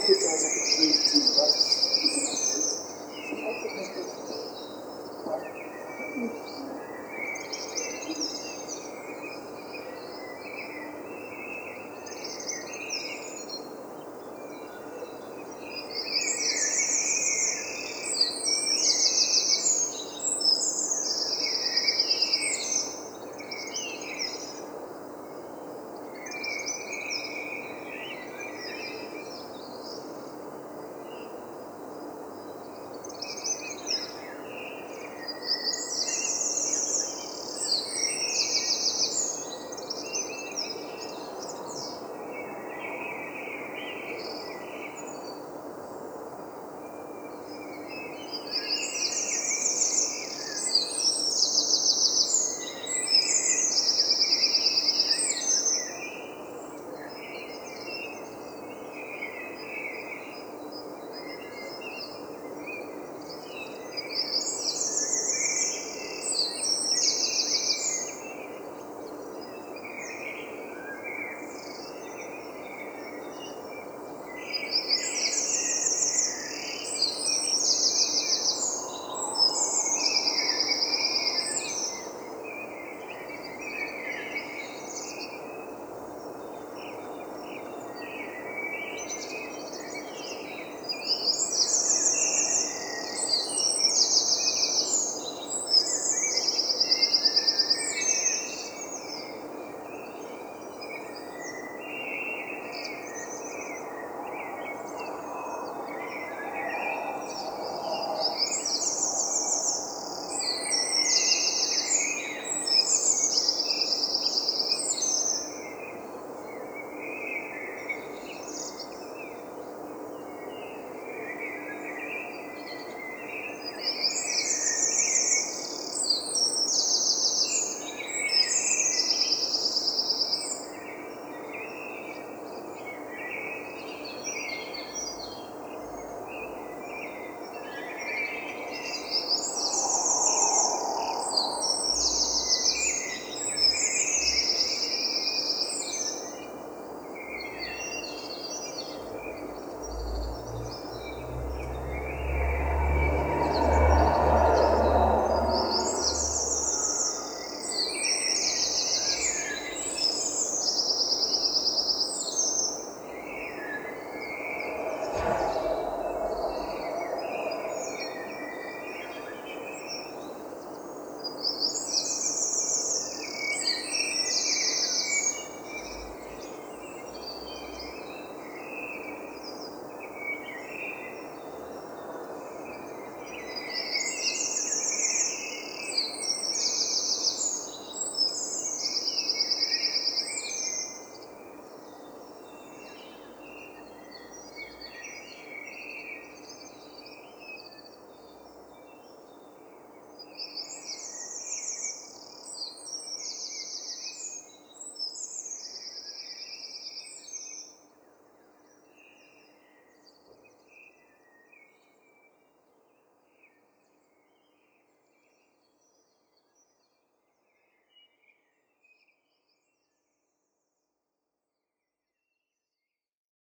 competência que